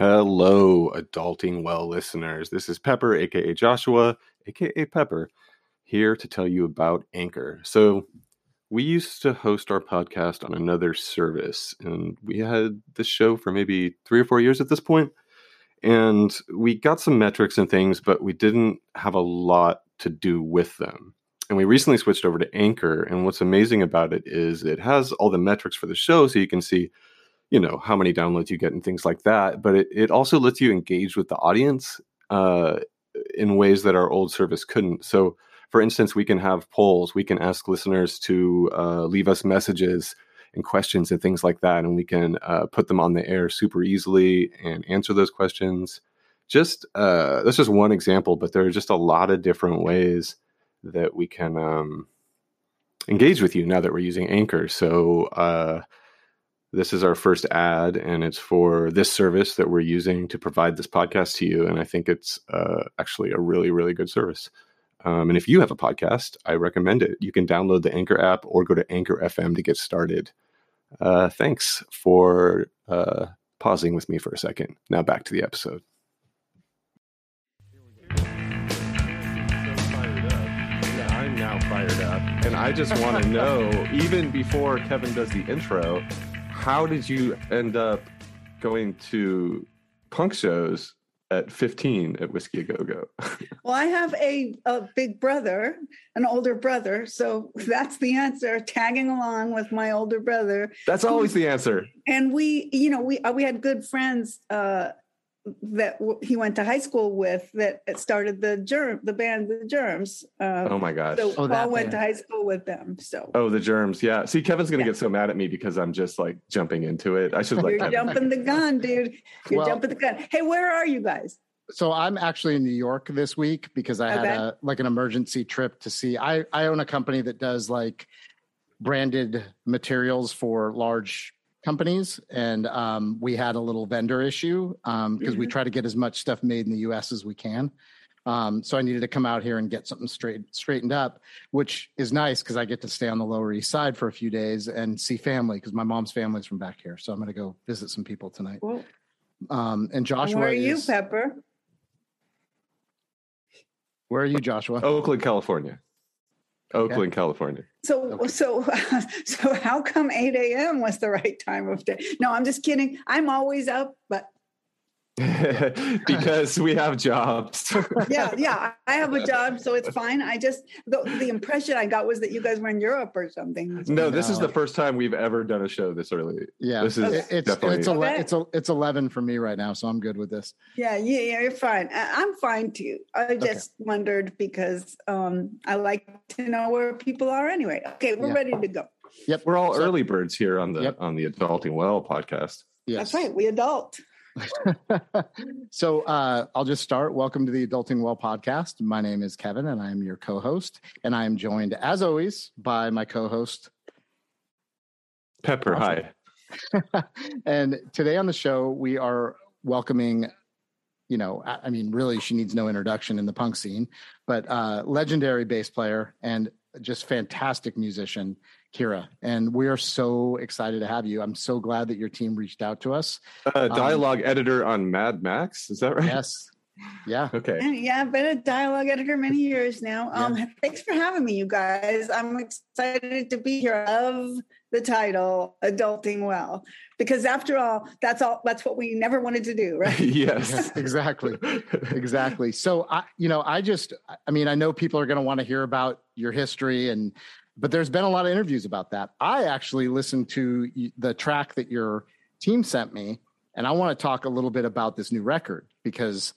Hello, adulting well listeners. This is Pepper, aka Joshua, aka Pepper, here to tell you about Anchor. So, we used to host our podcast on another service, and we had this show for maybe three or four years at this point. And we got some metrics and things, but we didn't have a lot to do with them. And we recently switched over to Anchor. And what's amazing about it is it has all the metrics for the show, so you can see you know how many downloads you get and things like that but it, it also lets you engage with the audience uh, in ways that our old service couldn't. So for instance we can have polls. We can ask listeners to uh, leave us messages and questions and things like that and we can uh, put them on the air super easily and answer those questions. Just uh, that's just one example but there are just a lot of different ways that we can um, engage with you now that we're using anchor. So uh, this is our first ad and it's for this service that we're using to provide this podcast to you and i think it's uh, actually a really really good service. Um, and if you have a podcast i recommend it. You can download the anchor app or go to anchor fm to get started. Uh, thanks for uh, pausing with me for a second. Now back to the episode. I'm now fired up, and I just want to know, even before Kevin does the intro, how did you end up going to punk shows at 15 at Whisky A Go Go? well, I have a, a big brother, an older brother. So that's the answer, tagging along with my older brother. That's always the answer. And we, you know, we, uh, we had good friends uh, that w- he went to high school with that started the germ the band the germs um, oh my gosh. so oh, paul went band. to high school with them so. Oh the germs yeah. See kevin's gonna yeah. get so mad at me because i'm just like jumping into it. I should like you're jumping the gun dude. You're well, jumping the gun. Hey where are you guys? So i'm actually in new york this week because i okay. had a like an emergency trip to see i i own a company that does like branded materials for large companies, and um, we had a little vendor issue because um, mm-hmm. we try to get as much stuff made in the U.S. as we can. Um, so I needed to come out here and get something straight straightened up, which is nice because I get to stay on the Lower East Side for a few days and see family because my mom's family's from back here. So I'm going to go visit some people tonight. Cool. Um, and Joshua, where are you, is, Pepper? Where are you, Joshua? Oakland, California. Oakland, California. So, okay. so, so, how come 8 a.m. was the right time of day? No, I'm just kidding. I'm always up, but because we have jobs. yeah, yeah, I have a job, so it's fine. I just the, the impression I got was that you guys were in Europe or something. No, this is the first time we've ever done a show this early. Yeah, this is it's definitely... it's ele- it's a, it's eleven for me right now, so I'm good with this. Yeah, yeah, yeah you're fine. I'm fine too. I just okay. wondered because um, I like to know where people are anyway. Okay, we're yeah. ready to go. Yep, we're all so, early birds here on the yep. on the Adulting Well podcast. Yes. That's right. We adult. so uh, I'll just start. Welcome to the Adulting Well podcast. My name is Kevin, and I am your co-host. And I am joined, as always, by my co-host Pepper. Hi. and today on the show, we are welcoming. You know, I mean, really, she needs no introduction in the punk scene, but uh, legendary bass player and just fantastic musician Kira, and we are so excited to have you. I'm so glad that your team reached out to us. Uh, um, dialogue um, editor on Mad Max, is that right? Yes. Yeah. Okay. Yeah, I've been a dialogue editor many years now. Um, yeah. thanks for having me, you guys. I'm excited to be here. I love the title adulting well because after all that's all that's what we never wanted to do right yes exactly exactly so i you know i just i mean i know people are going to want to hear about your history and but there's been a lot of interviews about that i actually listened to the track that your team sent me and i want to talk a little bit about this new record because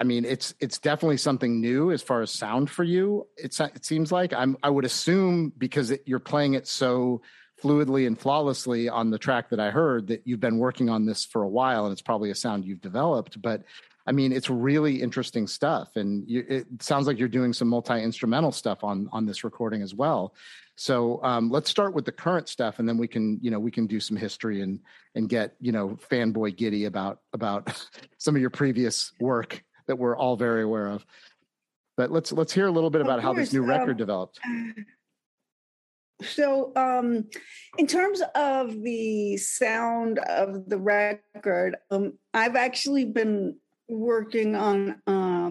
I mean, it's it's definitely something new as far as sound for you. It's it seems like I'm I would assume because it, you're playing it so fluidly and flawlessly on the track that I heard that you've been working on this for a while and it's probably a sound you've developed. But I mean, it's really interesting stuff, and you, it sounds like you're doing some multi instrumental stuff on on this recording as well. So um, let's start with the current stuff, and then we can you know we can do some history and and get you know fanboy giddy about about some of your previous work that we're all very aware of. But let's let's hear a little bit about how this new record um, developed. So, um, in terms of the sound of the record, um, I've actually been working on uh,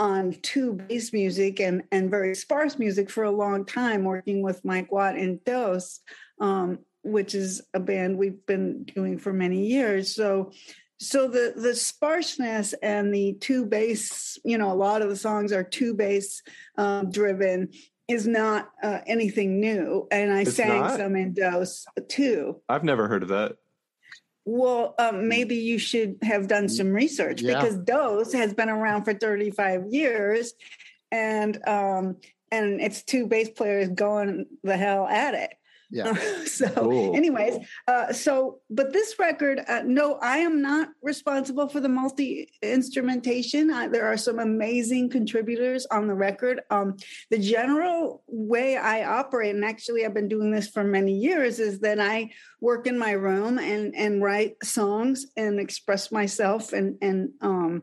on two bass music and and very sparse music for a long time, working with Mike Watt and Dos, um, which is a band we've been doing for many years. So so the the sparseness and the two bass you know a lot of the songs are two bass um, driven is not uh, anything new and i it's sang not? some in dos too i've never heard of that well um, maybe you should have done some research yeah. because dos has been around for 35 years and um, and it's two bass players going the hell at it yeah. so, cool. anyways, uh, so but this record, uh, no, I am not responsible for the multi instrumentation. There are some amazing contributors on the record. Um, the general way I operate, and actually I've been doing this for many years, is that I work in my room and and write songs and express myself and and um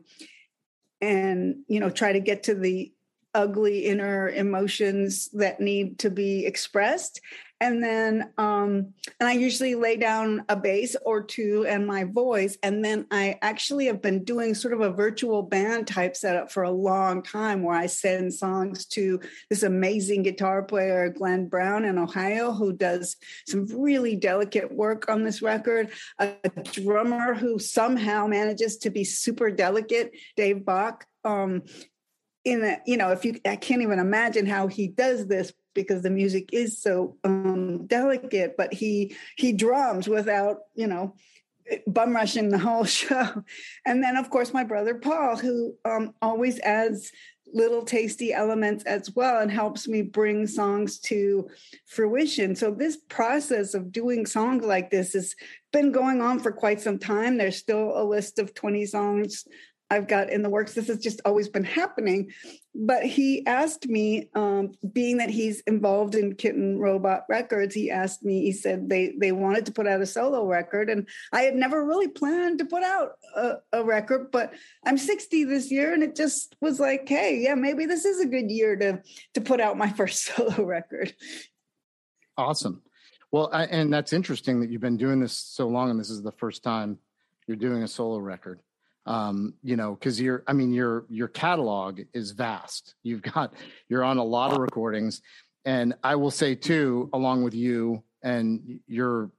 and you know try to get to the ugly inner emotions that need to be expressed and then um, and i usually lay down a bass or two and my voice and then i actually have been doing sort of a virtual band type setup for a long time where i send songs to this amazing guitar player glenn brown in ohio who does some really delicate work on this record a drummer who somehow manages to be super delicate dave bach. Um, in a, you know if you i can't even imagine how he does this because the music is so um, delicate but he he drums without you know bum rushing the whole show. And then of course my brother paul who um, always adds little tasty elements as well and helps me bring songs to fruition. So this process of doing songs like this has been going on for quite some time. There's still a list of 20 songs I've got in the works. This has just always been happening. But he asked me, um, being that he's involved in Kitten Robot Records, he asked me, he said they they wanted to put out a solo record. And I had never really planned to put out a, a record, but I'm 60 this year, and it just was like, hey, yeah, maybe this is a good year to to put out my first solo record. Awesome. Well, I, and that's interesting that you've been doing this so long, and this is the first time you're doing a solo record um, you know, because you're, I mean, your your catalog is vast. You've got you're on a lot of recordings, and I will say too, along with you, and you're,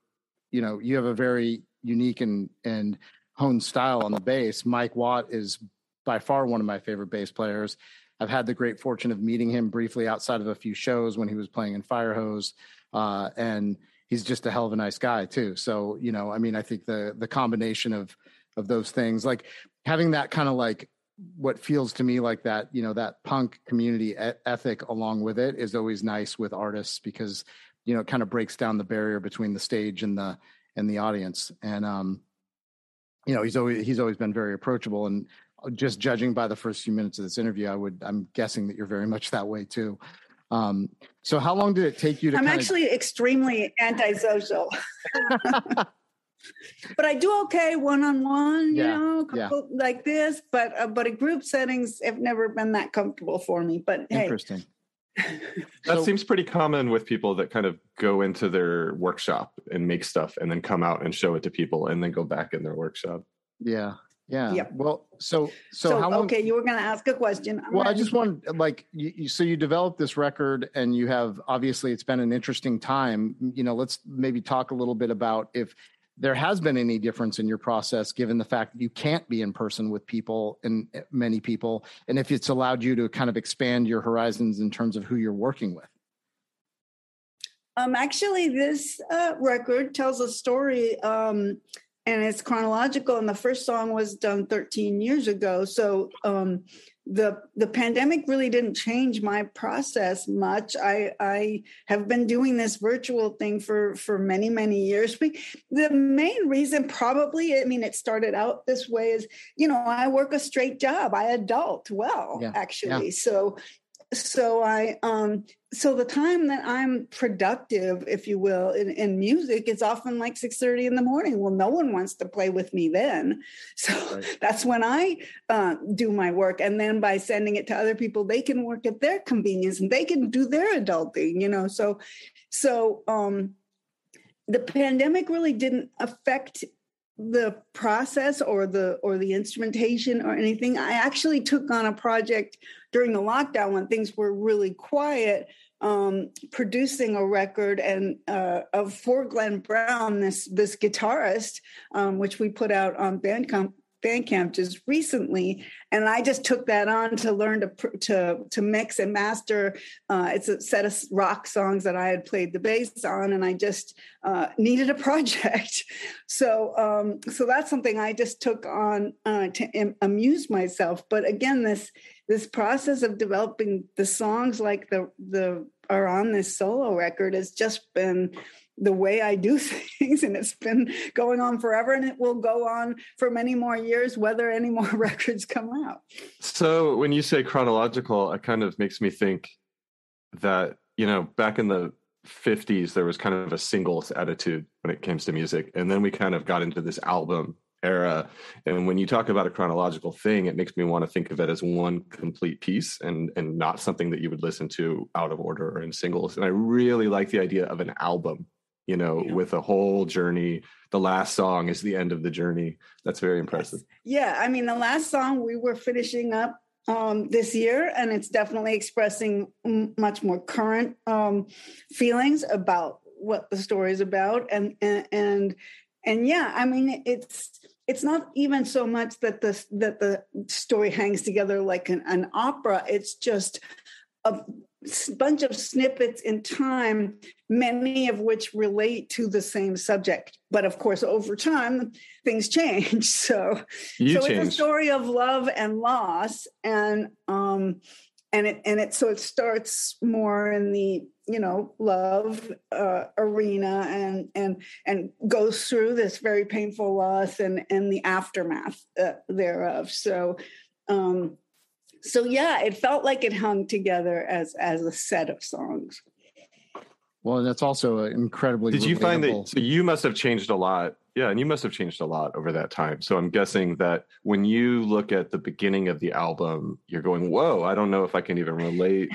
you know, you have a very unique and and honed style on the bass. Mike Watt is by far one of my favorite bass players. I've had the great fortune of meeting him briefly outside of a few shows when he was playing in Firehose, uh, and he's just a hell of a nice guy too. So you know, I mean, I think the the combination of of those things like having that kind of like what feels to me like that you know that punk community e- ethic along with it is always nice with artists because you know it kind of breaks down the barrier between the stage and the and the audience. And um you know he's always he's always been very approachable and just judging by the first few minutes of this interview i would i'm guessing that you're very much that way too. Um so how long did it take you to i'm actually of... extremely antisocial but I do okay one on one, you know, yeah. like this. But uh, but a group settings have never been that comfortable for me. But hey. interesting. that so, seems pretty common with people that kind of go into their workshop and make stuff and then come out and show it to people and then go back in their workshop. Yeah. Yeah. Yep. Well, so, so, so how long? Okay, you were going to ask a question. I'm well, I just want like you, you, so you developed this record, and you have obviously it's been an interesting time. You know, let's maybe talk a little bit about if there has been any difference in your process given the fact that you can't be in person with people and eh, many people and if it's allowed you to kind of expand your horizons in terms of who you're working with? Um, actually this uh, record tells a story um, and it's chronological and the first song was done 13 years ago so um, the the pandemic really didn't change my process much i i have been doing this virtual thing for for many many years the main reason probably i mean it started out this way is you know i work a straight job i adult well yeah. actually yeah. so so i um so the time that i'm productive if you will in, in music is often like 6:30 in the morning. Well no one wants to play with me then. So right. that's when i uh, do my work. And then by sending it to other people they can work at their convenience and they can do their adulting you know? So so um the pandemic really didn't affect the process or the or the instrumentation or anything. I actually took on a project during the lockdown when things were really quiet um, producing a record and uh, of for Glenn Brown, this this guitarist, um, which we put out on Bandcamp Bandcamp just recently, and I just took that on to learn to to to mix and master. Uh, it's a set of rock songs that I had played the bass on, and I just uh, needed a project. So um, so that's something I just took on uh, to amuse myself. But again, this this process of developing the songs like the the are on this solo record has just been the way I do things, and it's been going on forever, and it will go on for many more years, whether any more records come out. So, when you say chronological, it kind of makes me think that you know back in the 50s there was kind of a singles attitude when it comes to music and then we kind of got into this album era. And when you talk about a chronological thing it makes me want to think of it as one complete piece and and not something that you would listen to out of order or in singles. And i really like the idea of an album you know yeah. with a whole journey. The last song is the end of the journey. That's very impressive. Yes. yeah i mean the last song we were finishing up um, this year, and it's definitely expressing m- much more current um, feelings about what the story is about, and, and and and yeah, I mean it's it's not even so much that the that the story hangs together like an, an opera. It's just a bunch of snippets in time, many of which relate to the same subject. But of course, over time, things change. So, you so change. it's a story of love and loss, and um, and it and it so it starts more in the you know love uh, arena and and and goes through this very painful loss and and the aftermath uh, thereof. So. Um, so yeah, it felt like it hung together as as a set of songs. Well, that's also incredibly. Did relatable. you find that? So you must have changed a lot. Yeah, and you must have changed a lot over that time. So I'm guessing that when you look at the beginning of the album, you're going, "Whoa, I don't know if I can even relate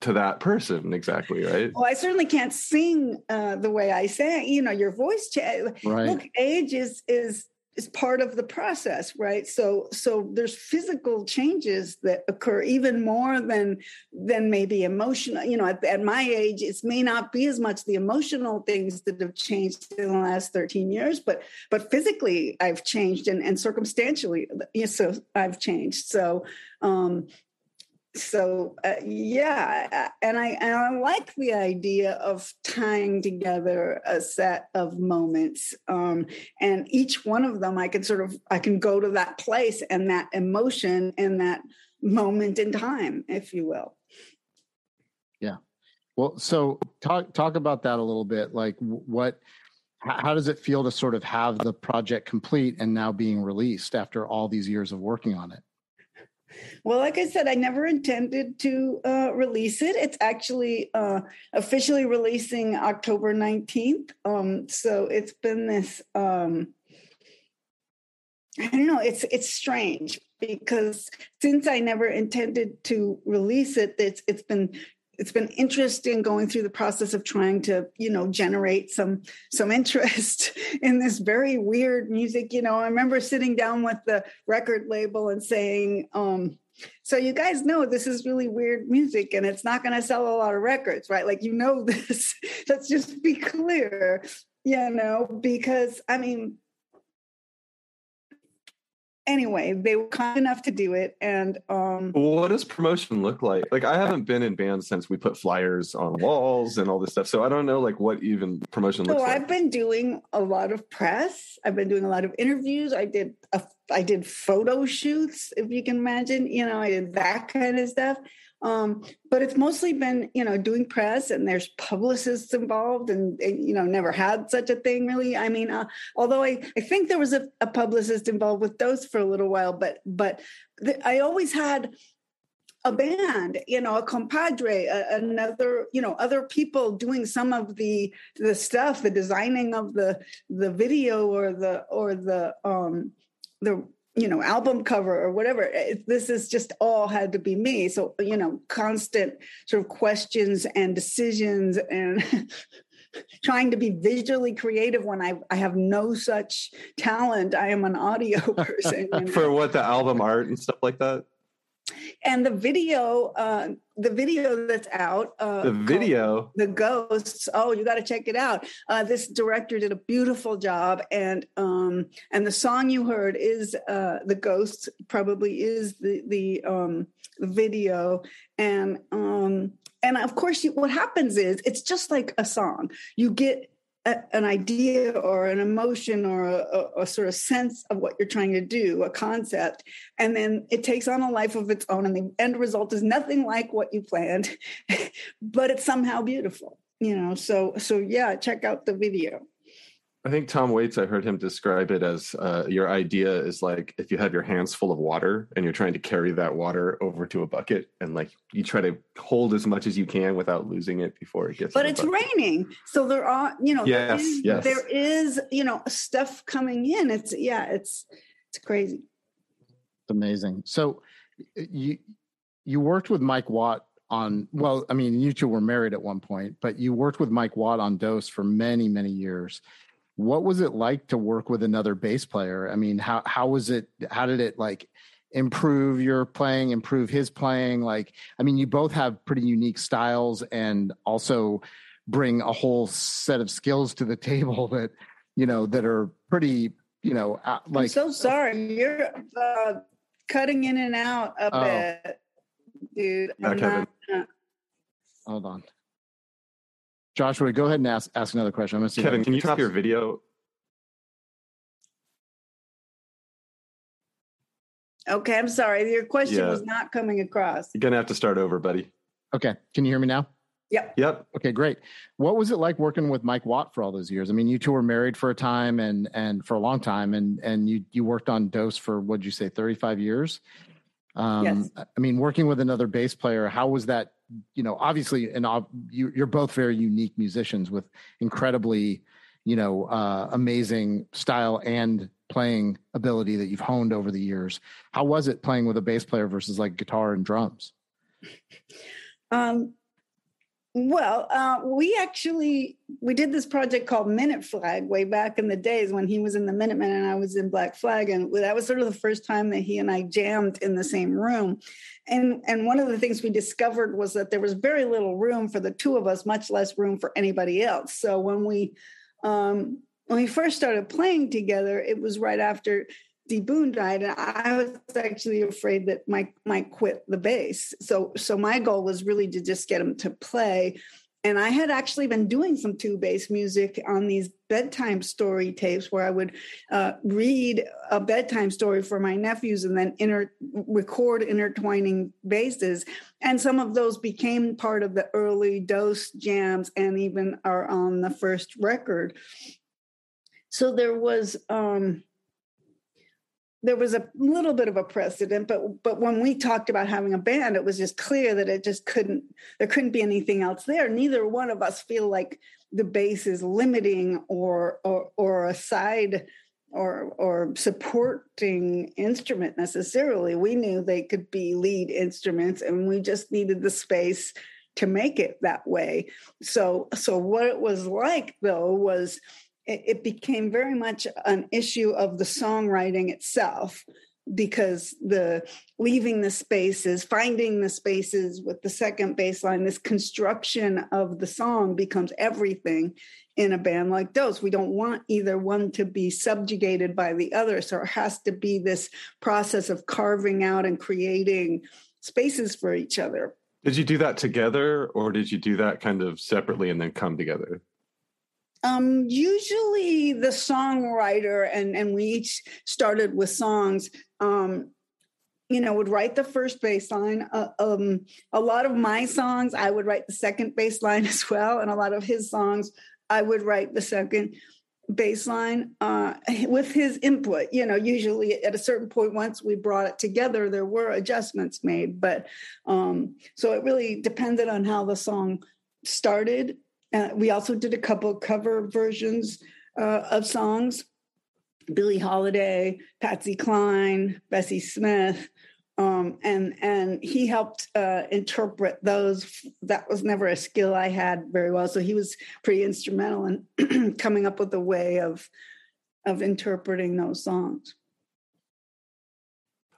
to that person exactly." Right? Well, I certainly can't sing uh, the way I sang. You know, your voice. Cha- right. Look, age is is is part of the process right so so there's physical changes that occur even more than than maybe emotional you know at, at, my age it may not be as much the emotional things that have changed in the last 13 years but but physically i've changed and and circumstantially you know, so i've changed so um so uh, yeah and i and i like the idea of tying together a set of moments um, and each one of them i can sort of i can go to that place and that emotion and that moment in time if you will. Yeah. Well so talk talk about that a little bit like what how does it feel to sort of have the project complete and now being released after all these years of working on it well, like I said, I never intended to uh, release it. It's actually uh, officially releasing October 19th. Um, so it's been this. Um, I don't know. It's it's strange because since I never intended to release it, it's it's been it's been interesting going through the process of trying to you know generate some some interest in this very weird music you know. I remember sitting down with the record label and saying um so you guys know this is really weird music and it's not going to sell a lot of records right? Like you know this. Let's just be clear you know because i mean anyway, they were kind enough to do it. And um, what does promotion look like? Like I haven't been in bands since we put flyers on walls and all this stuff. So I don't know like what even promotion looks so like. I've been doing a lot of press. I've been doing a lot of interviews. I did a, I did photo shoots, if you can imagine. You know, I did that kind of stuff. Um, but it's mostly been, you know, doing press and there's publicists involved and, and you know, never had such a thing really. I mean, uh, although I, I think there was a, a, publicist involved with those for a little while, but, but the, I always had a band, you know, a compadre, a, another, you know, other people doing some of the, the stuff, the designing of the, the video or the, or the, um, the you know album cover or whatever this is just all had to be me. So you know constant sort of questions and decisions and trying to be visually creative when I, I have no such talent. I am an audio person for what the album art and stuff like that and the video uh, the video that's out uh, the video? The ghosts. Oh you got to check it out. Uh, this director did a beautiful job and um and the song you heard is uh the ghosts probably is the the um video. And um and of course you, what happens is it's just like a song. You get a, an idea or an emotion or a, a, a, sort of sense of what you're trying to do, a concept, and then it takes on a life of its own, and the end result is nothing like what you planned, but it's somehow beautiful. You know, so so yeah, check out the video. I think Tom Waits, I heard him describe it as uh, your idea is like if you have your hands full of water and you're trying to carry that water over to a bucket and like you try to hold as much as you can without losing it before it gets. But it's bucket. raining, so there are you know yes, there is, yes. there is you know stuff coming in. It's yeah, it's it's crazy. It's amazing. So you you worked with Mike Watt on well, I mean you two were married at one point, but you worked with Mike Watt on Dos for many many years what was it like to work with another bass player? I mean, how how was it? How did it like improve your playing, improve his playing? Like, I mean, you both have pretty unique styles and also bring a whole set of skills to the table that you know that are pretty you know like. I'm so sorry, you're uh, cutting in and out a oh. bit, dude. I'm not, Hold on. Joshua, go ahead and ask ask another question. I'm going to see. Kevin, can you stop your video? Okay, I'm sorry. Your question yeah. was not coming across. You're gonna have to start over, buddy. Okay, can you hear me now? Yep. Yep. Okay, great. What was it like working with Mike Watt for all those years? I mean, you two were married for a time and and for a long time, and and you you worked on Dos for what did you say, 35 years? Um, yes. I mean, working with another bass player, how was that you know, obviously, and you, you're both very unique musicians with incredibly, you know, uh, amazing style and playing ability that you've honed over the years. How was it playing with a bass player versus like guitar and drums? Um, well, uh, we actually we did this project called Minute Flag way back in the days when he was in the Minutemen and I was in Black Flag, and that was sort of the first time that he and I jammed in the same room. And and one of the things we discovered was that there was very little room for the two of us, much less room for anybody else. So when we um, when we first started playing together, it was right after D Boon died, and I was actually afraid that Mike might quit the bass. So, so my goal was really to just get him to play. And I had actually been doing some two bass music on these bedtime story tapes where I would uh, read a bedtime story for my nephews and then inter- record intertwining basses. And some of those became part of the early dos jams and even are on the first record. So there was. Um, there was a little bit of a precedent but but when we talked about having a band it was just clear that it just couldn't there couldn't be anything else there neither one of us feel like the bass is limiting or or or a side or or supporting instrument necessarily we knew they could be lead instruments and we just needed the space to make it that way. So so what it was like though was it, became very much an issue of the songwriting itself because the leaving the spaces, finding the spaces with the second bass line, this construction of the song becomes everything in a band like Dos. We don't want either one to be subjugated by the other. So it has to be this process of carving out and creating spaces for each other. Did you do that together or did you do that kind of separately and then come together? Um, usually the songwriter and and we each started with songs. Um, you know, would write the first bass line. Uh, um, a lot of my songs, I would write the second bass line as well, and a lot of his songs, I would write the second bass line uh, with his input. You know, usually at a certain point, once we brought it together, there were adjustments made. But um, so it really depended on how the song started uh, we also did a couple cover versions uh, of songs Billie Holiday, Patsy Cline, Bessie Smith. Um, and and he helped uh, interpret those. That was never a skill I had very well, so he was pretty instrumental in coming up with a way of of interpreting those songs.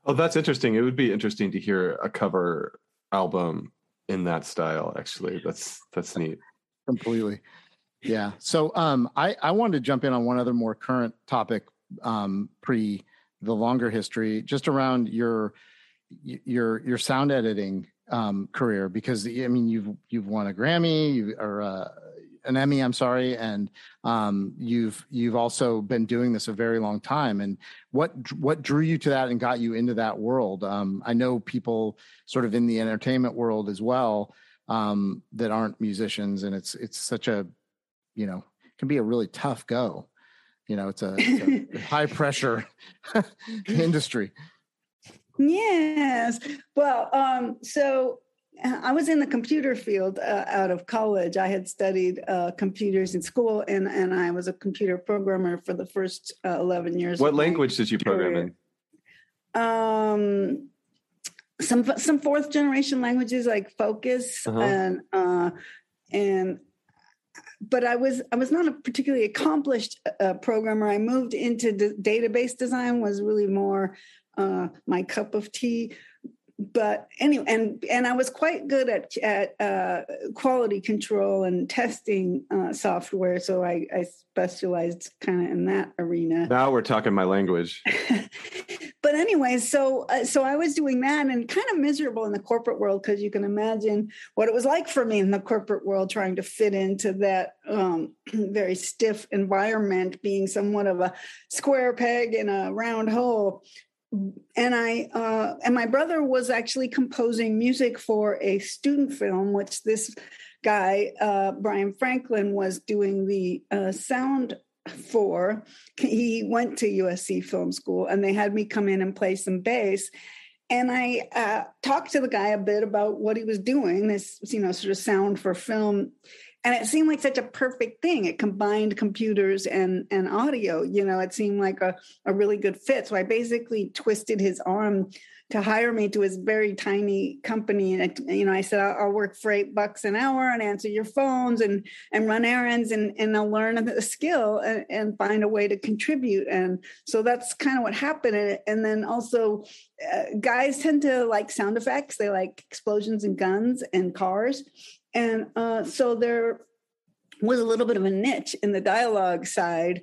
Oh, that's interesting. It would be interesting to hear a cover album in that style. Actually, that's that's neat completely. Yeah. So um, I I wanted to jump in on one other more current topic um, pre the longer history, just around your your your sound editing um, career because I mean you've you've won a Grammy you, or uh, an Emmy, I'm sorry, and um, you've you've also been doing this a very long time. And what what drew you to that and got you into that world? Um, I know people sort of in the entertainment world as well um, that aren't musicians, and it's it's such a you know can be a really tough go. You know, it's a, it's a high pressure industry. Yes. Well, um, so I was in the computer field uh, out of college. I had studied uh, computers in school, and and I was a computer programmer for the first uh, eleven years. What language did you program in? Um, some some fourth generation languages like Focus uh-huh. and uh, and but I was I was not a particularly accomplished uh, programmer. I moved into the database design was really more uh, my cup of tea but anyway, and and I was quite good at at uh, quality control and testing uh, software, so I, I specialized kind of in that arena. Now we're talking my language. but anyway, so uh, so I was doing that and kind of miserable in the corporate world because you can imagine what it was like for me in the corporate world trying to fit into that um, very stiff environment, being somewhat of a square peg in a round hole and I uh, and my brother was actually composing music for a student film, which this guy uh, Brian Franklin was doing the uh, sound for. He went to USC Film School, and they had me come in and play some bass. And I uh, talked to the guy a bit about what he was doing, this you know sort of sound for film and it seemed like such a perfect thing. It combined computers and and audio you know it seemed like a, a really good fit. So i basically twisted his arm to hire me to his very tiny company. And you know i said I'll, I'll, work for eight bucks an hour and answer your phones and and run errands and and i'll learn a skill and, and find a way to contribute. And so that's kind of what happened. And, and then also uh, guys tend to like sound effects. They like explosions and guns and cars and uh, so there was a little bit of a niche in the dialogue side.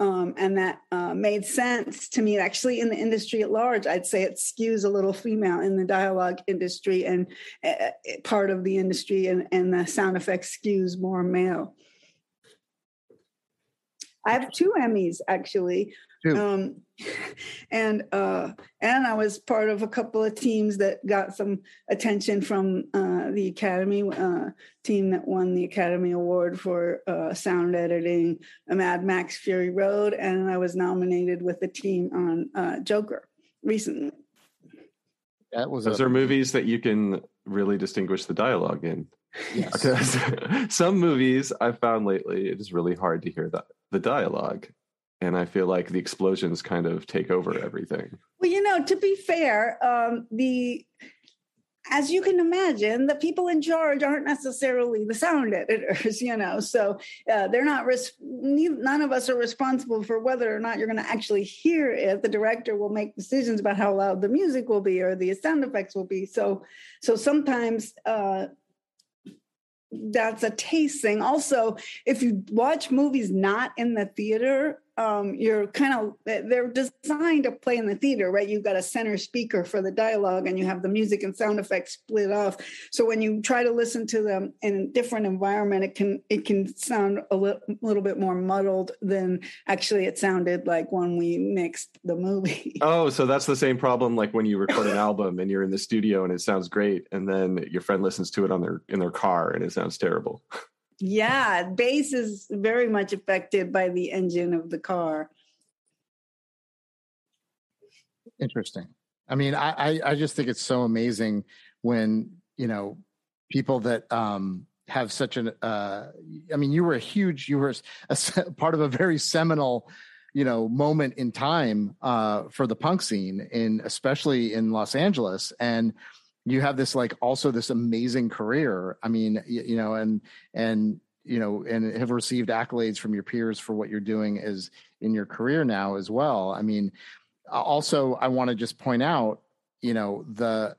Um, and that uh, made sense to me. Actually, in the industry at large, I'd say it skews a little female in the dialogue industry and uh, part of the industry, and, and the sound effects skews more male. I have two Emmys actually. Um, and uh, and I was part of a couple of teams that got some attention from uh, the Academy uh, team that won the Academy Award for uh, sound editing, Mad Max Fury Road, and I was nominated with the team on uh, Joker recently. That was those a- are movies that you can really distinguish the dialogue in. Yes. Because some movies I've found lately, it is really hard to hear the, the dialogue and I feel like the explosions kind of take over everything. Well, you know, to be fair, um, the as you can imagine, the people in charge aren't necessarily the sound editors, you know, so uh, they're not, res- none of us are responsible for whether or not you're going to actually hear it. The director will make decisions about how loud the music will be or the sound effects will be. So, so sometimes, uh, that's a taste thing. Also, if you watch movies not in the theater, um, you're kind of they're designed to play in the theater, right? You've got a center speaker for the dialogue, and you have the music and sound effects split off. So when you try to listen to them in a different environment, it can it can sound a little, little bit more muddled than actually it sounded like when we mixed the movie. Oh, so that's the same problem like when you record an album and you're in the studio and it sounds great, and then your friend listens to it on their in their car and it sounds terrible. Yeah, bass is very much affected by the engine of the car. Interesting. I mean, I, I, just think it's so amazing when, you know, people that um, have such an, uh, I mean, you were a huge, you were a, a part of a very seminal, you know, moment in time uh, for the punk scene in, especially in Los Angeles. And, you have this like also this amazing career. I mean you, you, know and and you know and have received accolades from your peers for what you're doing as in your career now as well. I mean also i want to just point out you know the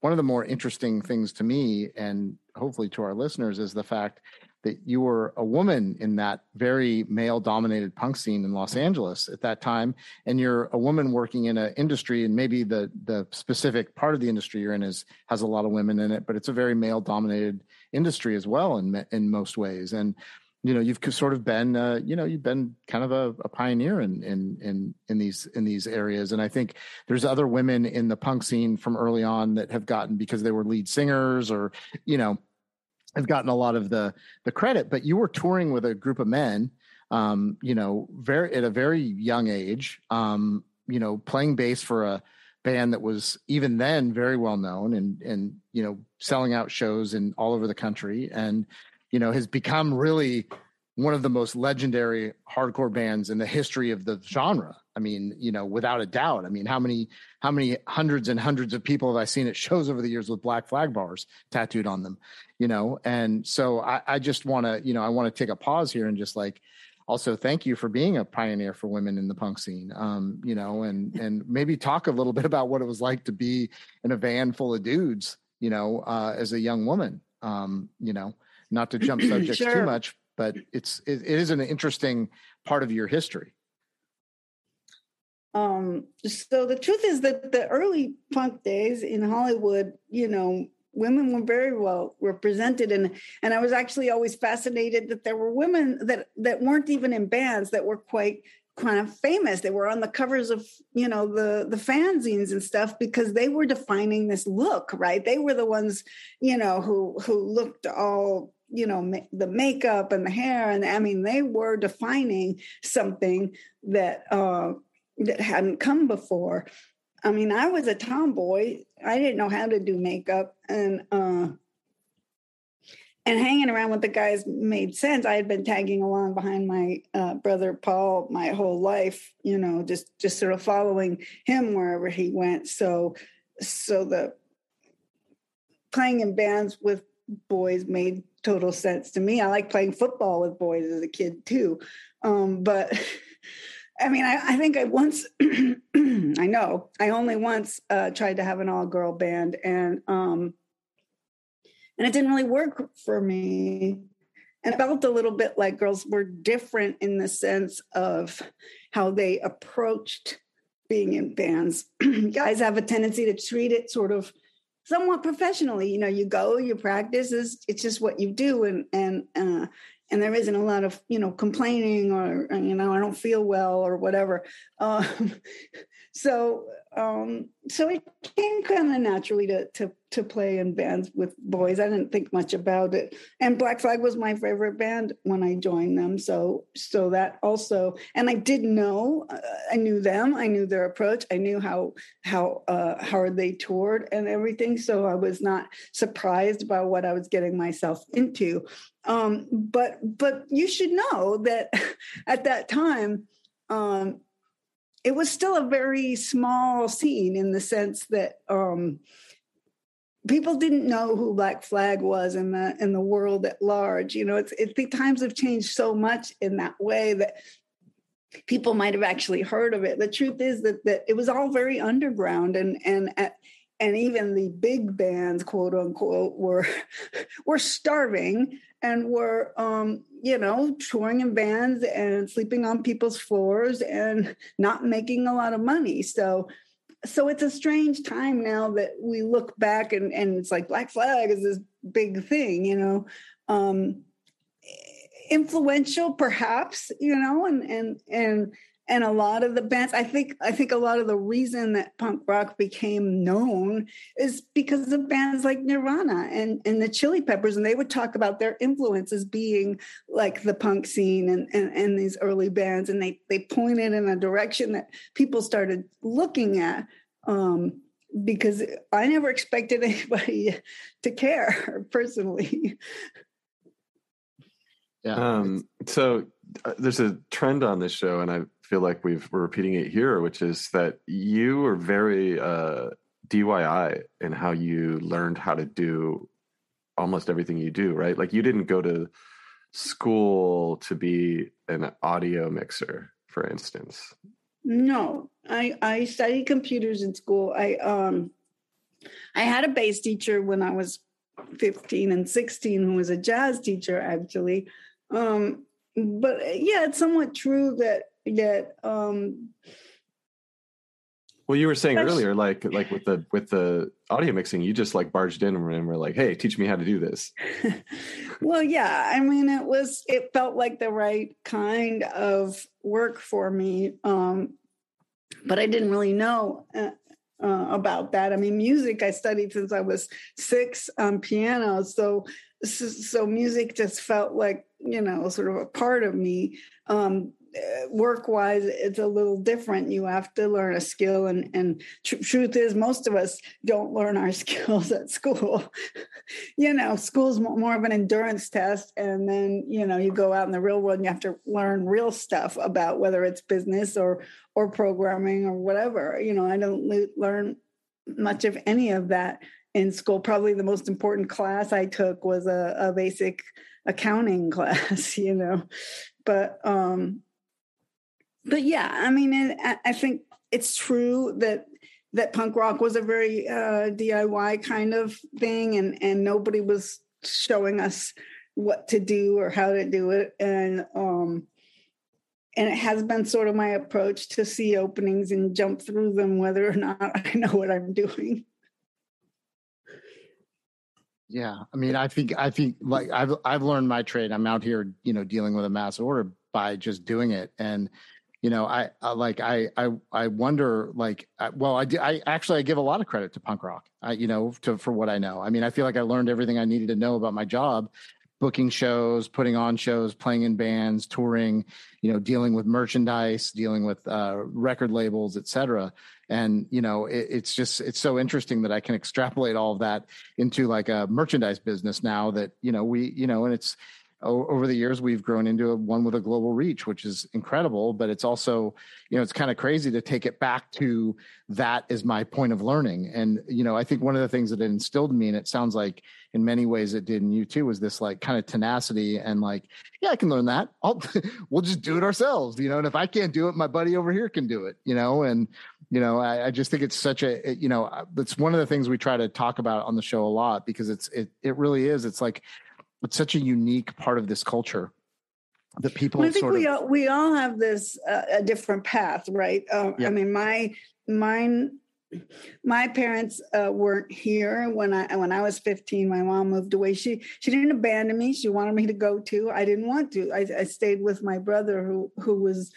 one of the more interesting things to me and hopefully to our listeners is the fact that you were a woman in that very male dominated punk scene in Los Angeles at that time and you're a woman working in an industry and maybe the the specific part of the industry you're in is has a lot of women in it but it's a very male dominated industry as well in in most ways. And you know you've sort of been uh, you know you've been kind of a, a, pioneer in in in in these in these areas. And i think there's other women in the punk scene from early on that have gotten because they were lead singers or you know have gotten a lot of the the credit. But you were touring with a group of men, um, you know, very at a very young age, um, you know, playing bass for a band that was even then very well known and and you know selling out shows in all over the country and you know has become really one of the most legendary hardcore bands in the history of the genre. I mean, you know, without a doubt. I mean, how many how many hundreds and hundreds of people have I seen at shows over the years with black flag bars tattooed on them? You know, and so I, I just want to, you know, I want to take a pause here and just like also thank you for being a pioneer for women in the punk scene. Um, you know, and and maybe talk a little bit about what it was like to be in a van full of dudes, you know, uh, as a young woman. Um, you know, not to jump subjects sure. too much, but it's it, it is an interesting part of your history. Um, so the truth is that the early punk days in Hollywood, you know, women were very well represented and and I was actually always fascinated that there were women that that weren't even in bands that were quite kind of famous. They were on the covers of, you know, the the fanzines and stuff because they were defining this look, right? They were the ones, you know, who who looked all you know ma- the makeup and the hair and i mean they were defining something that uh that hadn't come before i mean i was a tomboy i didn't know how to do makeup and uh and hanging around with the guys made sense i had been tagging along behind my uh, brother paul my whole life you know just just sort of following him wherever he went so so the playing in bands with boys made total sense to me. I like playing football with boys as a kid too. Um, but I mean, I, I, think I once, I know, I only once uh, tried to have an all girl band and, um, and it didn't really work for me. And it felt a little bit like girls were different in the sense of how they approached being in bands. Guys have a tendency to treat it sort of somewhat professionally. You know, you go, you practice. It's, it's just what you do, and and uh, and there isn't a lot of you know complaining or you know I don't feel well or whatever. Um, so um, so it came kind of naturally to to to play in bands with boys. I didn't think much about it. And Black Flag was my favorite band when I joined them. So so that also, and I did know, uh, I knew them. I knew their approach. I knew how how uh, hard they toured and everything. So I was not surprised by what I was getting myself into. Um, but but you should know that at that time. Um, it was still a very small scene in the sense that um, people didn't know who Black Flag was in the in the world at large. You know, it's it, the times have changed so much in that way that people might have actually heard of it. The truth is that that it was all very underground and and and even the big bands, quote unquote, were were starving and were um, you know touring in vans and sleeping on people's floors and not making a lot of money. So so it's a strange time now that we look back and, and it's like black flag is this big thing you know um influential perhaps you know and and and and a lot of the bands i think i think a lot of the reason that punk rock became known is because of bands like nirvana and and the chili peppers and they would talk about their influences being like the punk scene and and, and these early bands and they they pointed in a direction that people started looking at um because i never expected anybody to care personally. Yeah. Um so uh, there's a trend on this show and i feel like we've we're repeating it here, which is that you are very uh, DIY in how you learned how to do almost everything you do, right? Like you didn't go to school to be an audio mixer, for instance. No, I I studied computers in school. I um I had a bass teacher when I was 15 and 16 who was a jazz teacher actually. Um but yeah, it's somewhat true that that um well you were saying earlier like like with the with the audio mixing you just like barged in and were like hey teach me how to do this. Well yeah i mean it was it felt like the right kind of work for me um but i didn't really know uh, uh, about that. I mean music i studied since i was six on piano so so music just felt like you know sort of a part of me um work wise it's a little different. You have to learn a skill and and tr- truth is most of us don't learn our skills at school. You know school's more of an endurance test and then you know you go out in the real world and you have to learn real stuff about whether it's business or or programming or whatever. You know i don't le- learn much of any of that in school. Probably the most important class i took was a, a basic accounting class you know. But um but yeah, I mean, I, I think it's true that that punk rock was a very uh, DIY kind of thing, and and nobody was showing us what to do or how to do it, and um, and it has been sort of my approach to see openings and jump through them, whether or not I know what I'm doing. Yeah, I mean, I think I think like I've I've learned my trade. I'm out here, you know, dealing with a mass order by just doing it, and you know i, I like I, I i wonder like well i i actually i give a lot of credit to punk rock I, you know to for what i know. I mean i feel like i learned everything i needed to know about my job booking shows putting on shows playing in bands touring you know dealing with merchandise dealing with uh, record labels etc and you know it, it's just it's so interesting that i can extrapolate all of that into like a merchandise business now that you know we you know and it's over the years we've grown into a, one with a global reach which is incredible but it's also you know it's kind of crazy to take it back to that is my point of learning. And you know i think one of the things that it instilled in me and it sounds like in many ways it did in you too was this like kind of tenacity and like yeah i can learn that. I'll, we'll just do it ourselves you know and if i can't do it my buddy over here can do it you know? And you know I, I just think it's such a you know it's one of the things we try to talk about on the show a lot because it's it, it really is. It's like it's such a unique part of this culture that people well, I think we of, all, we all have this uh, a different path, right? Uh, yeah. I mean, my mine my parents uh, weren't here when I when I was 15. My mom moved away. She she didn't abandon me. She wanted me to go too. I didn't want to. I, I stayed with my brother who who was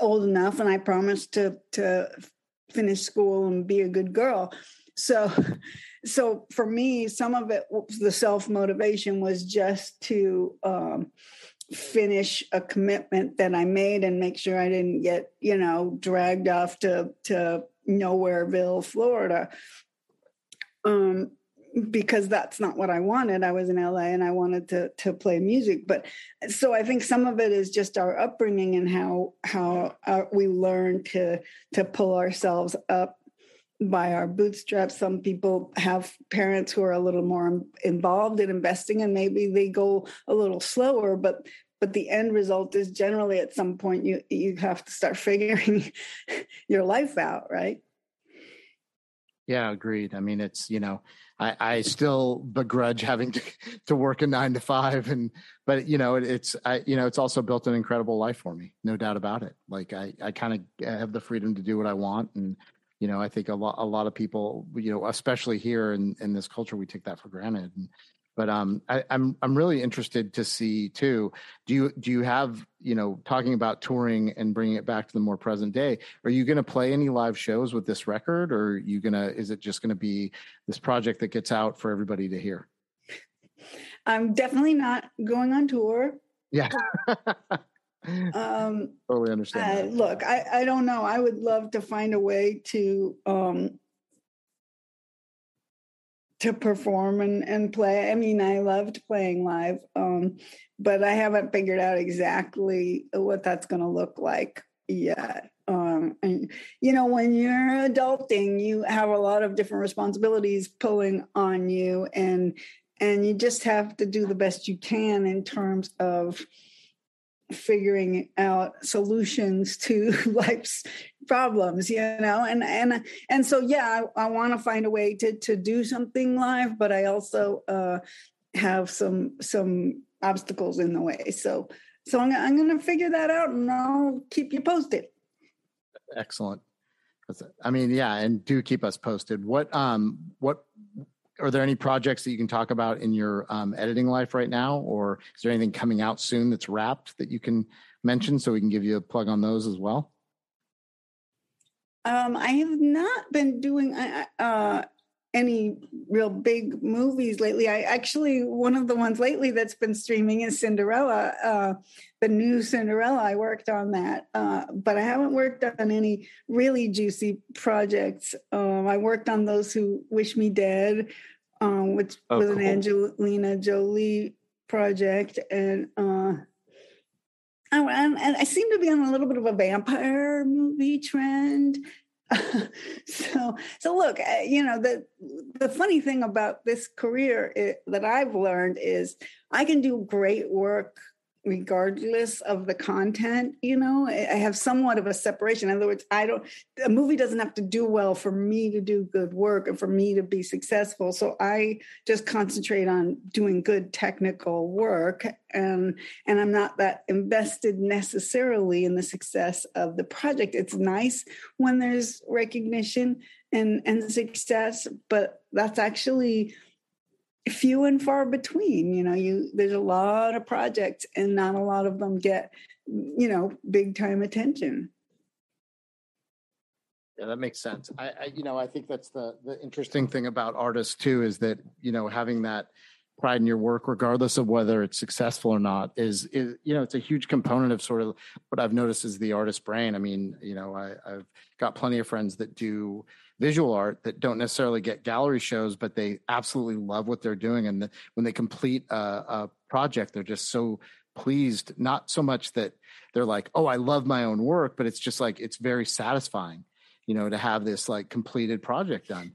old enough, and I promised to to finish school and be a good girl. So so for me some of it the self motivation was just to um, finish a commitment that i made and make sure i didn't get you know dragged off to to nowhereville florida um because that's not what I wanted. I was in LA and I wanted to to play music, but so I think some of it is just our upbringing and how how uh, we learn to to pull ourselves up by our bootstraps. Some people have parents who are a little more involved in investing, and maybe they go a little slower. But but the end result is generally at some point you you have to start figuring your life out, right? Yeah, agreed. I mean, it's you know, I, I still begrudge having to, to work a nine to five, and but you know, it, it's I you know, it's also built an incredible life for me, no doubt about it. Like I I kind of have the freedom to do what I want, and you know, I think a lot a lot of people, you know, especially here in in this culture, we take that for granted. And but um, I, I'm I'm really interested to see too. Do you do you have you know talking about touring and bringing it back to the more present day? Are you going to play any live shows with this record, or are you gonna is it just going to be this project that gets out for everybody to hear? I'm definitely not going on tour. Yeah. um totally understand. Uh, look, I I don't know. I would love to find a way to um to perform and, and play. I mean, I loved playing live, um, but I haven't figured out exactly what that's going to look like yet. Um, and you know, when you're adulting, you have a lot of different responsibilities pulling on you, and and you just have to do the best you can in terms of figuring out solutions to life's problems you know? And and and so yeah i, I want to find a way to to do something live but i also uh have some some obstacles in the way. So so i'm, I'm to figure that out and i'll keep you posted. Excellent. I mean yeah and do keep us posted. What um what are there any projects that you can talk about in your um, editing life right now or is there anything coming out soon that's wrapped that you can mention so we can give you a plug on those as well um, I have not been doing uh, uh, any real big movies lately. I actually one of the ones lately that's been streaming is Cinderella, uh, the new Cinderella. I worked on that, uh, but I haven't worked on any really juicy projects. Um, I worked on those who wish me dead, um, which oh, was cool. an Angelina Jolie project, and uh, and, and I seem to be on a little bit of a vampire movie trend. so, so look, uh, you know, the the funny thing about this career it, that I've learned is I can do great work regardless of the content you know i have somewhat of a separation. In other words i don't a movie doesn't have to do well for me to do good work and for me to be successful. So i just concentrate on doing good technical work and and i'm not that invested necessarily in the success of the project. It's nice when there's recognition and and success but that's actually few and far between you know you there's a lot of projects and not a lot of them get you know big time attention. Yeah that makes sense. I, I, you know i think that's the the interesting thing about artists too is that you know having that pride in your work regardless of whether it's successful or not is is you know it's a huge component of sort of what i've noticed is the artist brain i mean you know I, i've got plenty of friends that do visual art that don't necessarily get gallery shows, but they absolutely love what they're doing. And the, when they complete a, a project, they're just so pleased. Not so much that they're like, "Oh, I love my own work," but it's just like it's very satisfying, you know, to have this like completed project done.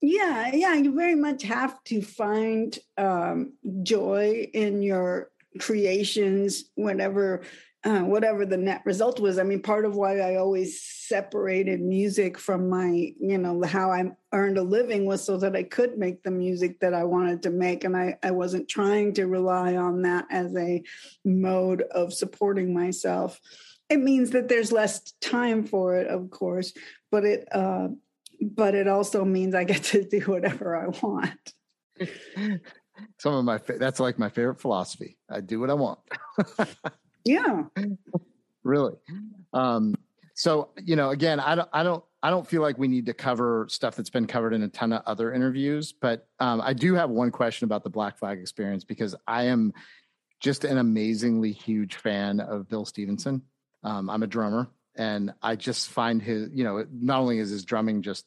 Yeah, yeah, you very much have to find um, joy in your creations whenever uh, whatever the net result was. I mean, part of why I always separated music from my, you know, how I earned a living was so that I could make the music that I wanted to make. And I, I wasn't trying to rely on that as a mode of supporting myself. It means that there's less time for it, of course, but it, uh, but it also means I get to do whatever I want. Some of my, that's like my favorite philosophy. I do what I want. Yeah. really. Um, so, you know, again, I don't, I don't, I don't feel like we need to cover stuff that's been covered in a ton of other interviews, but um, I do have one question about the Black Flag experience because I am just an amazingly huge fan of Bill Stevenson. Um, I'm a drummer, and I just find his, you know, not only is his drumming just,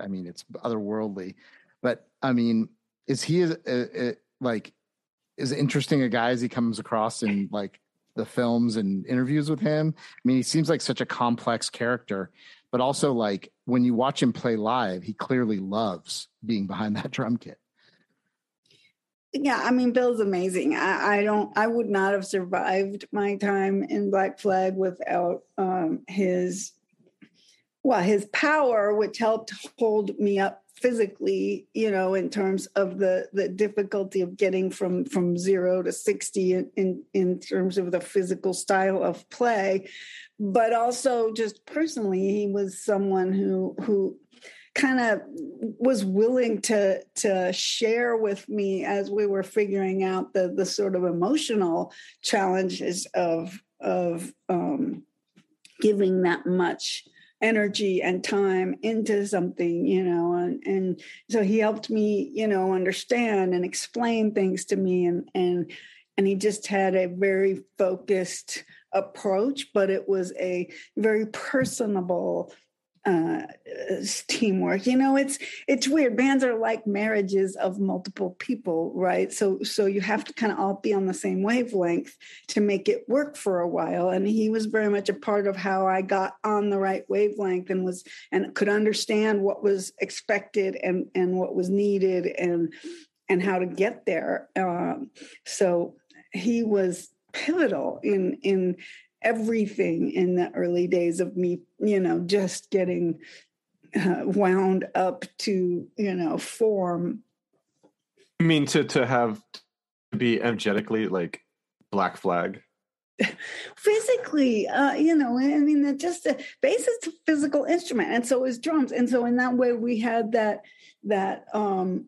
I mean, it's otherworldly, but I mean, is he a, a, a, like as interesting a guy as he comes across in like the films and interviews with him. I mean, he seems like such a complex character, but also like when you watch him play live, he clearly loves being behind that drum kit. Yeah, I mean, Bill's amazing. I, I don't, I would not have survived my time in Black Flag without um, his, well, his power, which helped hold me up physically you know in terms of the the difficulty of getting from from zero to 60 in in, in terms of the physical style of play but also just personally he was someone who who kind of was willing to to share with me as we were figuring out the the sort of emotional challenges of of um, giving that much energy and time into something you know and, and so he helped me you know understand and explain things to me and and and he just had a very focused approach but it was a very personable uh, teamwork. You know, it's it's weird. Bands are like marriages of multiple people, right? So so you have to kind of all be on the same wavelength to make it work for a while. And he was very much a part of how I got on the right wavelength and was and could understand what was expected and and what was needed and and how to get there. Um, so he was pivotal in in everything in the early days of me, you know, just getting uh, wound up to, you know, form. I mean, to to have to be energetically like Black Flag. Physically, uh, you know, I mean, just a bass is a physical instrument, and so is drums, and so in that way, we had that that um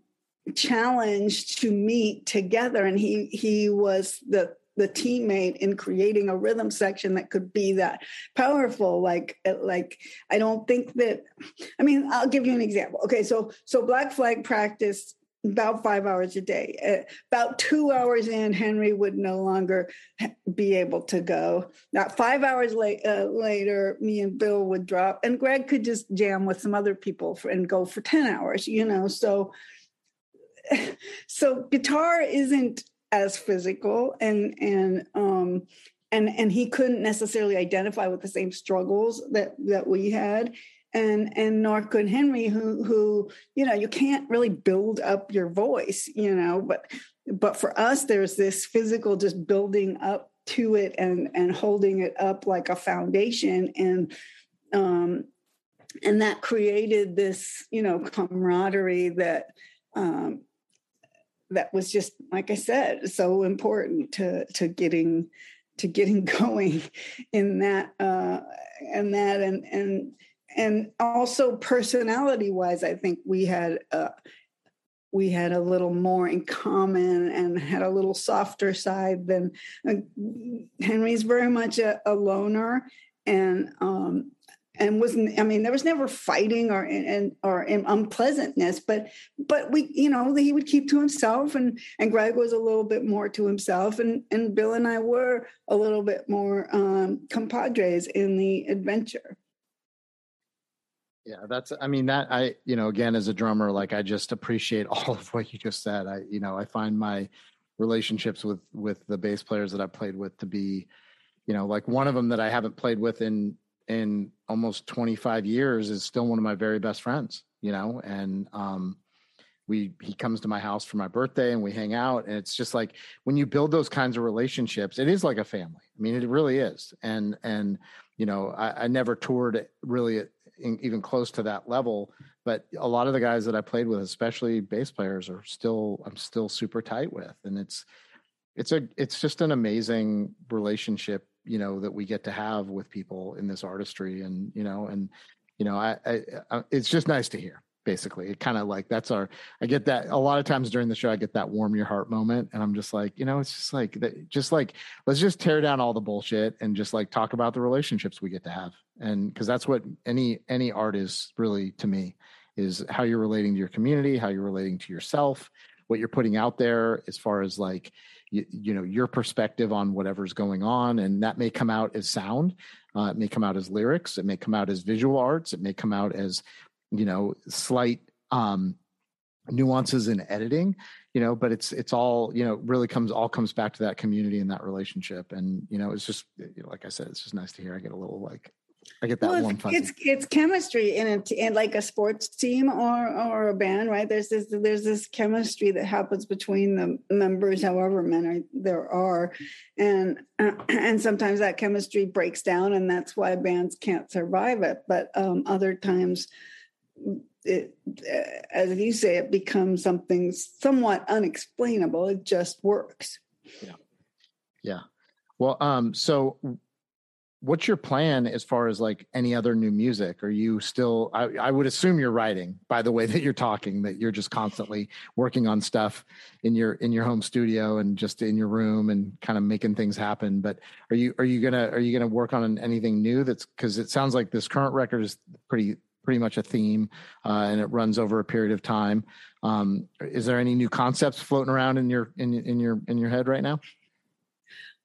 challenge to meet together, and he he was the the teammate in creating a rhythm section that could be that powerful like uh, like i don't think that i mean i'll give you an example okay so so black flag practice about five hours a day. Uh, about two hours in, Henry would no longer be able to go. Not five hours late, uh, later, me and Bill would drop, and Greg could just jam with some other people for, and go for ten hours. You know, so so guitar isn't as physical and and um and and he couldn't necessarily identify with the same struggles that that we had. And and nor could henry who who you know you can't really build up your voice you know but but for us there's this physical just building up to it and and holding it up like a foundation. And um and that created this you know camaraderie that um that was just like I said, so important to to getting to getting going in that uh and that and and and also personality wise i think we had uh we had a little more in common and had a little softer side than uh, henry's very much a, a loner and um and wasn't i mean there was never fighting or and or unpleasantness but but we you know he would keep to himself and and greg was a little bit more to himself and and bill and i were a little bit more um compadres in the adventure. Yeah that's i mean that i you know again as a drummer like i just appreciate all of what you just said. I you know i find my relationships with with the bass players that i played with to be you know like one of them that i haven't played with in in almost 25 years is still one of my very best friends, you know, and um, we he comes to my house for my birthday and we hang out and it's just like when you build those kinds of relationships it is like a family. I mean it really is and and you know i, I never toured really in, even close to that level but a lot of the guys that i played with especially bass players are still i'm still super tight with and it's it's a it's just an amazing relationship you know that we get to have with people in this artistry and you know and you know I, I, I it's just nice to hear basically. It kind of like that's our i get that a lot of times during the show i get that warm your heart moment and i'm just like you know it's just like that just like let's just tear down all the bullshit and just like talk about the relationships we get to have. And because that's what any any art is really to me is how you're relating to your community how you're relating to yourself what you're putting out there as far as like you, you know your perspective on whatever's going on and that may come out as sound uh, it may come out as lyrics it may come out as visual arts it may come out as you know slight um nuances in editing you know but it's it's all you know really comes all comes back to that community and that relationship. And you know it's just like i said it's just nice to hear. I get a little like I get that well, one. It's it's chemistry in it, in like a sports team or or a band, right? There's this there's this chemistry that happens between the members, however many there are, and uh, and sometimes that chemistry breaks down, and that's why bands can't survive it. But um, other times, it, as you say, it becomes something somewhat unexplainable. It just works. Yeah, yeah. Well, um, so what's your plan as far as like any other new music? Are you still I, I, would assume you're writing by the way that you're talking that you're just constantly working on stuff in your in your home studio and just in your room and kind of making things happen. But are you are you gonna are you gonna work on anything new that's because it sounds like this current record is pretty pretty much a theme uh, and it runs over a period of time. Um, is there any new concepts floating around in your in, in your in your head right now?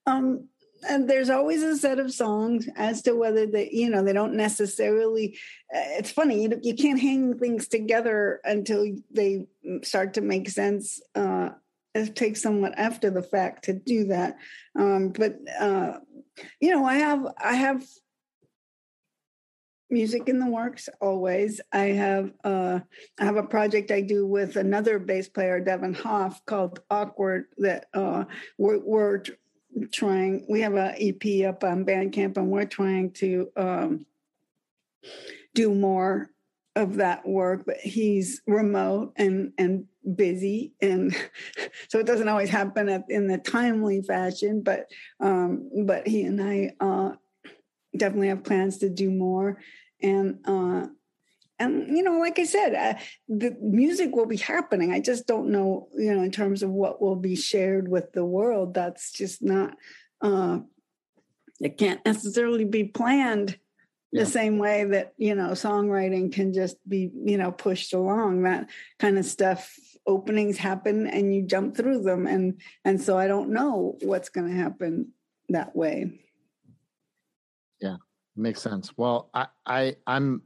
Um and there's always a set of songs as to whether they you know they don't necessarily uh, it's funny you, you can't hang things together until they start to make sense uh it takes somewhat after the fact to do that. Um but uh you know i have i have music in the works always. I have uh i have a project i do with another bass player devin hoff called awkward that uh we're, we're trying we have a ep up on bandcamp and we're trying to um, do more of that work but he's remote and and busy and so it doesn't always happen in the timely fashion but um but he and i uh definitely have plans to do more. And uh and you know like i said uh, the music will be happening. I just don't know you know in terms of what will be shared with the world. That's just not uh it can't necessarily be planned yeah. the same way that you know songwriting can just be you know pushed along. That kind of stuff openings happen and you jump through them. And and so i don't know what's going to happen that way. Yeah makes sense. Well i i i'm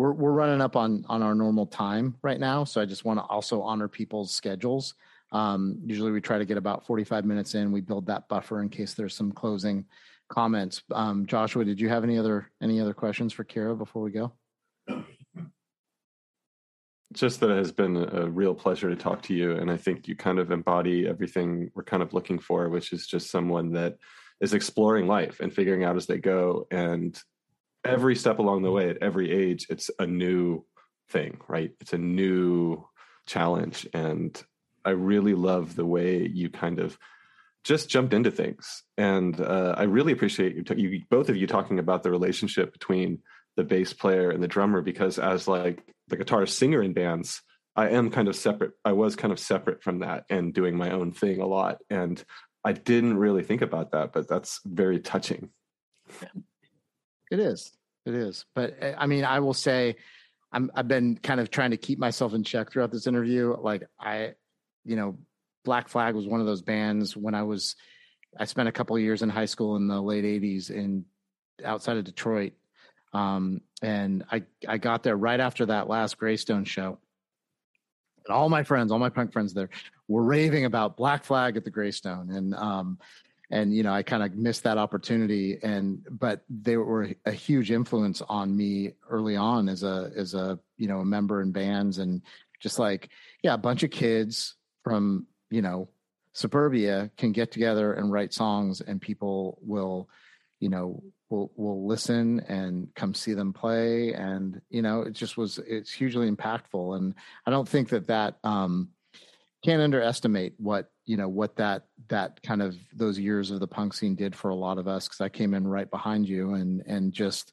we're we're running up on on our normal time right now, so I just want to also honor people's schedules. Um, usually, we try to get about forty five minutes in. We build that buffer in case there's some closing comments. Um, Joshua, did you have any other any other questions for Kira before we go? Just that it has been a real pleasure to talk to you, and I think you kind of embody everything we're kind of looking for, which is just someone that is exploring life and figuring out as they go and every step along the way at every age it's a new thing right? It's a new challenge and i really love the way you kind of just jumped into things. And uh, i really appreciate you, t- you both of you talking about the relationship between the bass player and the drummer because as like the guitar singer in bands i am kind of separate i was kind of separate from that and doing my own thing a lot and i didn't really think about that but that's very touching it is. It is. But eh, I mean, I will say, I'm, I've been kind of trying to keep myself in check throughout this interview. Like I, you know, Black Flag was one of those bands when I was, I spent a couple years in high school in the late '80s in outside of Detroit, um, and I I got there right after that last Greystone show. And all my friends, all my punk friends there, were raving about Black Flag at the Greystone, and um, and you know i kind of missed that opportunity and but they were a huge influence on me early on as a as a you know a member in bands and just like yeah a bunch of kids from you know suburbia can get together and write songs and people will you know will will listen and come see them play. And you know it just was it's hugely impactful. And i don't think that that um can't underestimate what you know what that that kind of those years of the punk scene did for a lot of us because I came in right behind you and and just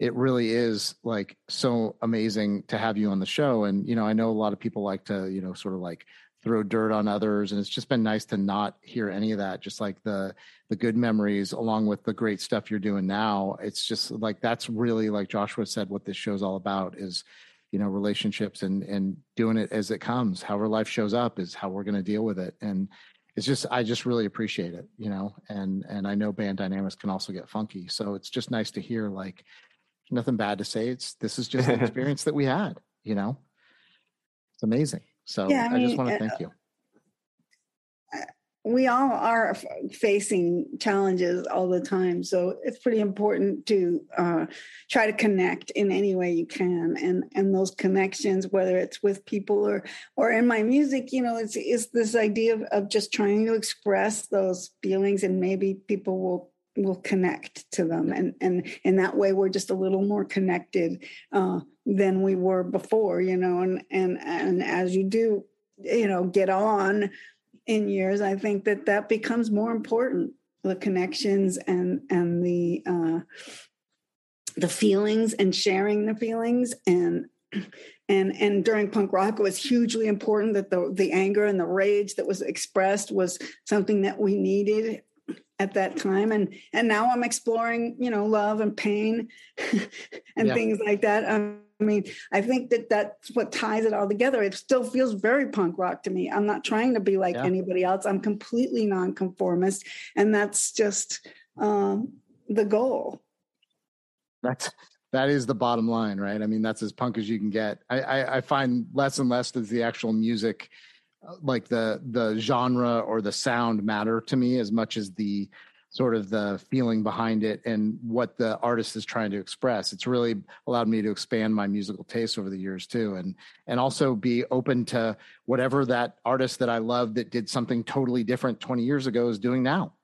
it really is like so amazing to have you on the show. And you know I know a lot of people like to you know sort of like throw dirt on others and it's just been nice to not hear any of that. Just like the the good memories along with the great stuff you're doing now. It's just like that's really like Joshua said what this show's all about is you know relationships and and doing it as it comes. However life shows up is how we're going to deal with it. And it's just i just really appreciate it you know and and i know band dynamics can also get funky. So it's just nice to hear like nothing bad to say. It's this is just an experience that we had you know? It's amazing. So yeah, I, mean, I just want to uh, thank you we all are facing challenges all the time so it's pretty important to uh, try to connect in any way you can and and those connections whether it's with people or or in my music you know it's it's this idea of, of just trying to express those feelings and maybe people will will connect to them and and in that way we're just a little more connected uh, than we were before you know and and and as you do you know get on in years, I think that that becomes more important. The connections and and the uh, the feelings and sharing the feelings and and and during punk rock it was hugely important that the the anger and the rage that was expressed was something that we needed at that time and and now i'm exploring you know love and pain and yeah. things like that um, mean, I think that that's what ties it all together. It still feels very punk rock to me. I'm not trying to be like yeah. anybody else. I'm completely nonconformist, and that's just um, the goal. That's that is the bottom line, right? I mean, that's as punk as you can get. I, I, I find less and less does the actual music, uh, like the the genre or the sound, matter to me as much as the sort of the feeling behind it and what the artist is trying to express. It's really allowed me to expand my musical taste over the years too, and and also be open to whatever that artist that I love that did something totally different 20 years ago is doing now.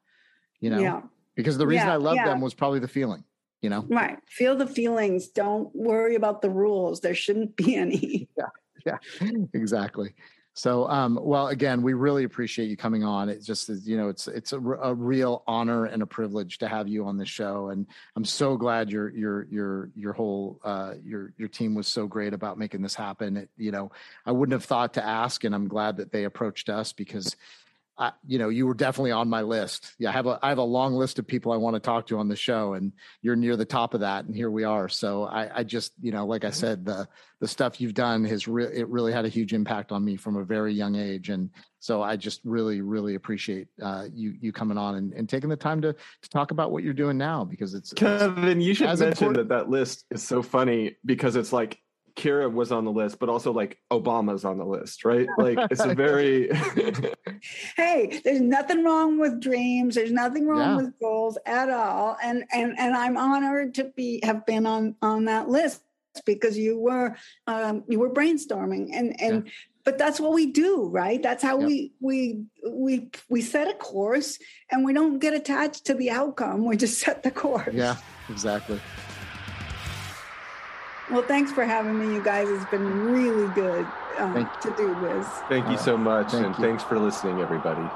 You know, yeah. because the reason yeah, I loved yeah. them was probably the feeling. You know, right? Feel the feelings. Don't worry about the rules. There shouldn't be any. Yeah, yeah, exactly. So, um, well, again, we really appreciate you coming on. It just you know, it's it's a, a, real honor and a privilege to have you on the show, and I'm so glad your your your your whole uh, your your team was so great about making this happen. It, you know, I wouldn't have thought to ask, and I'm glad that they approached us because I, you know, you were definitely on my list. Yeah, I have a I have a long list of people I want to talk to on the show, and you're near the top of that, and here we are. So I, I just, you know, like I mm-hmm. said, the the stuff you've done has really it really had a huge impact on me from a very young age, and so I just really, really appreciate uh, you you coming on and, and taking the time to to talk about what you're doing now because it's Kevin. It's, you should mention important. that that list is so funny because it's like Kira was on the list, but also like Obama's on the list, right? Like it's a very Hey, there's nothing wrong with dreams. There's nothing wrong yeah. with goals at all. And and and I'm honored to be have been on on that list because you were um you were brainstorming and and yeah. but that's what we do right that's how yep. we we we we set a course and we don't get attached to the outcome we just set the course yeah exactly well, thanks for having me, you guys. It's been really good um, to do this. Thank you so much. Thank and you. thanks for listening, everybody.